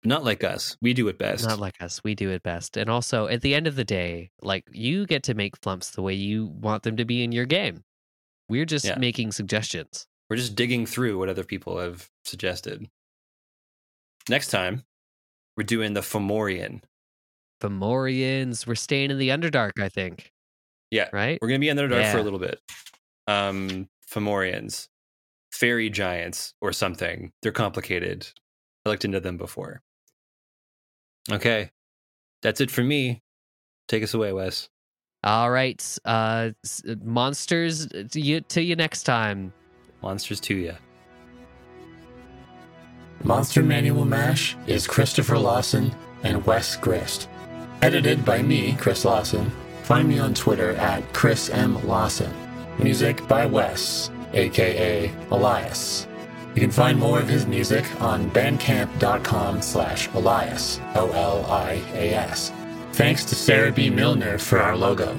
Not like us. We do it best. not like us. We do it best. And also, at the end of the day, like you get to make flumphs the way you want them to be in your game. We're just Yeah. making suggestions. We're just digging through what other people have suggested. Next time, we're doing the Fomorian. Fomorians, we're staying in the Underdark, I think. Yeah. Right? We're going to be in the dark for a little bit. Um, Fomorians, fairy giants or something. They're complicated. I looked into them before. Okay. That's it for me. Take us away, Wes. All right. Uh, monsters, uh, to you, to you next time. Monsters to you. Monster Manual MASH is Christopher Lawson and Wes Grist. Edited by me, Chris Lawson. Find me on Twitter at Chris M. Lawson. Music by Wes, aka Elias. You can find more of his music on bandcamp.com slash Olias, O-L-I-A-S. Thanks to Sarah B. Milner for our logo.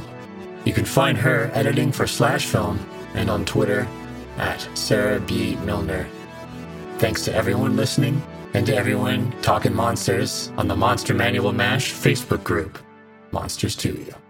You can find her editing for Slash Film and on Twitter at Sarah B. Milner. Thanks to everyone listening and to everyone talking monsters on the Monster Manual MASH Facebook group. Monsters to you.